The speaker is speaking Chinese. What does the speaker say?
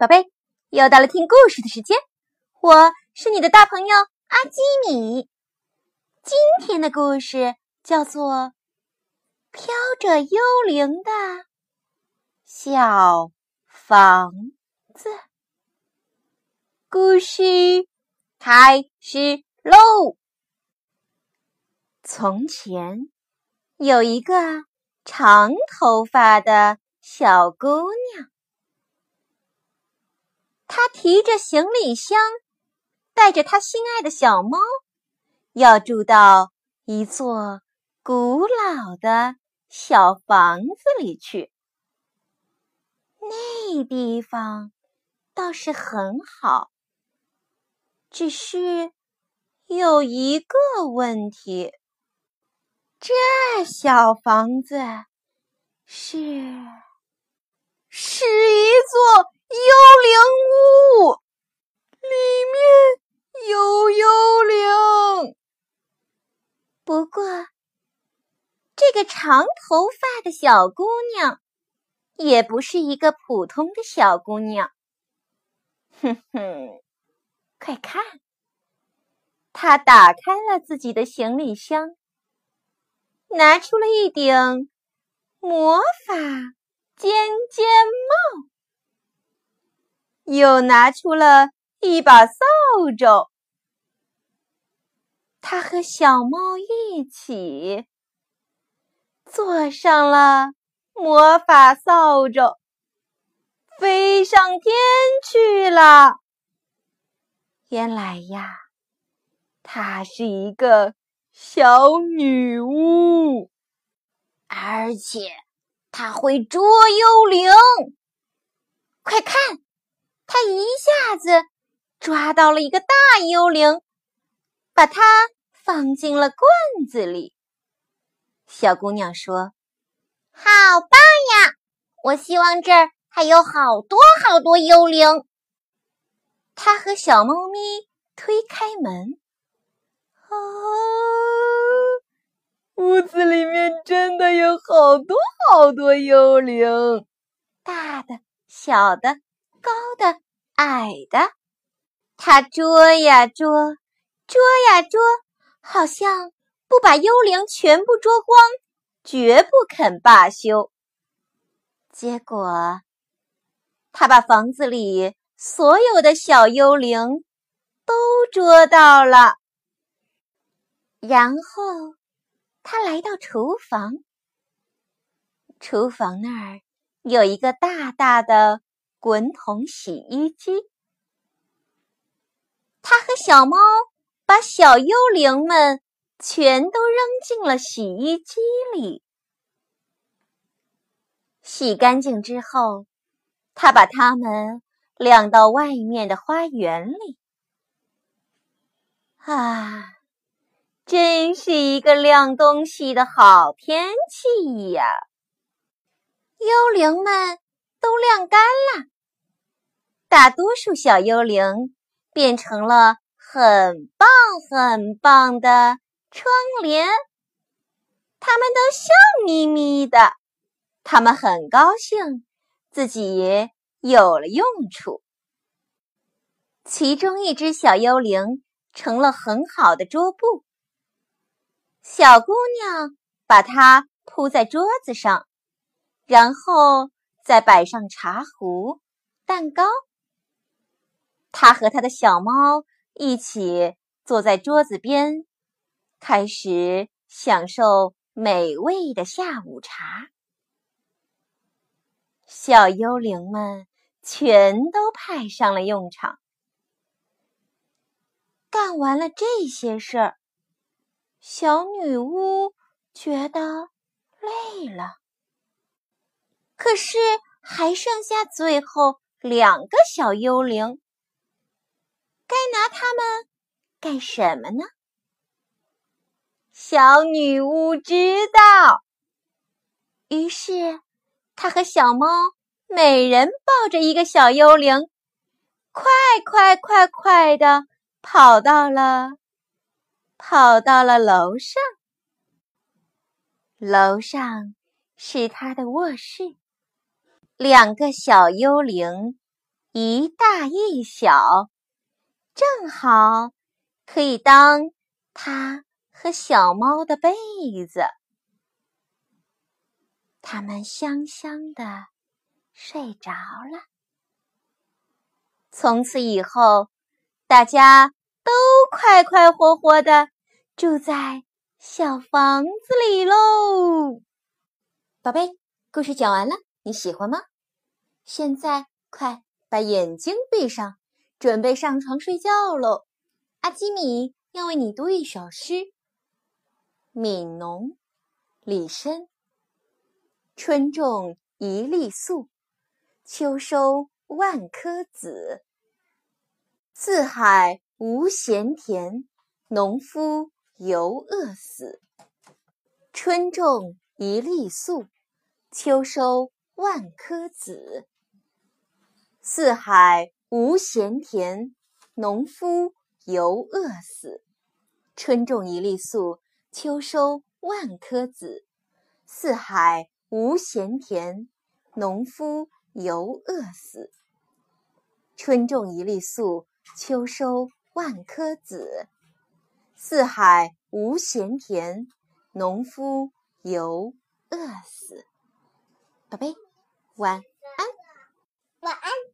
宝贝，又到了听故事的时间，我是你的大朋友阿基米。今天的故事叫做《飘着幽灵的小房子》。故事开始喽！从前有一个长头发的小姑娘。他提着行李箱，带着他心爱的小猫，要住到一座古老的小房子里去。那地方倒是很好，只是有一个问题：这小房子是是一座。幽灵屋里面有幽灵，不过这个长头发的小姑娘也不是一个普通的小姑娘。哼哼，快看，她打开了自己的行李箱，拿出了一顶魔法尖尖帽。又拿出了一把扫帚，他和小猫一起坐上了魔法扫帚，飞上天去了。原来呀，她是一个小女巫，而且她会捉幽灵。快看！他一下子抓到了一个大幽灵，把它放进了罐子里。小姑娘说：“好棒呀！我希望这儿还有好多好多幽灵。”她和小猫咪推开门，啊，屋子里面真的有好多好多幽灵，大的、小的。高的、矮的，他捉呀捉，捉呀捉，好像不把幽灵全部捉光，绝不肯罢休。结果，他把房子里所有的小幽灵都捉到了。然后，他来到厨房，厨房那儿有一个大大的。滚筒洗衣机，他和小猫把小幽灵们全都扔进了洗衣机里。洗干净之后，他把它们晾到外面的花园里。啊，真是一个晾东西的好天气呀！幽灵们。都晾干了，大多数小幽灵变成了很棒很棒的窗帘，它们都笑眯眯的，它们很高兴自己有了用处。其中一只小幽灵成了很好的桌布，小姑娘把它铺在桌子上，然后。再摆上茶壶、蛋糕，他和他的小猫一起坐在桌子边，开始享受美味的下午茶。小幽灵们全都派上了用场。干完了这些事儿，小女巫觉得累了。可是还剩下最后两个小幽灵，该拿他们干什么呢？小女巫知道，于是她和小猫每人抱着一个小幽灵，快快快快的跑到了跑到了楼上。楼上是他的卧室。两个小幽灵一大一小，正好可以当他和小猫的被子。它们香香的睡着了。从此以后，大家都快快活活的住在小房子里喽。宝贝，故事讲完了，你喜欢吗？现在快把眼睛闭上，准备上床睡觉喽。阿基米要为你读一首诗，《悯农》，李绅。春种一粒粟，秋收万颗子。四海无闲田，农夫犹饿死。春种一粒粟，秋收万颗子。四海无闲田，农夫犹饿死。春种一粒粟，秋收万颗子。四海无闲田，农夫犹饿死。春种一粒粟，秋收万颗子。四海无闲田，农夫犹饿死。宝贝，晚安。晚安。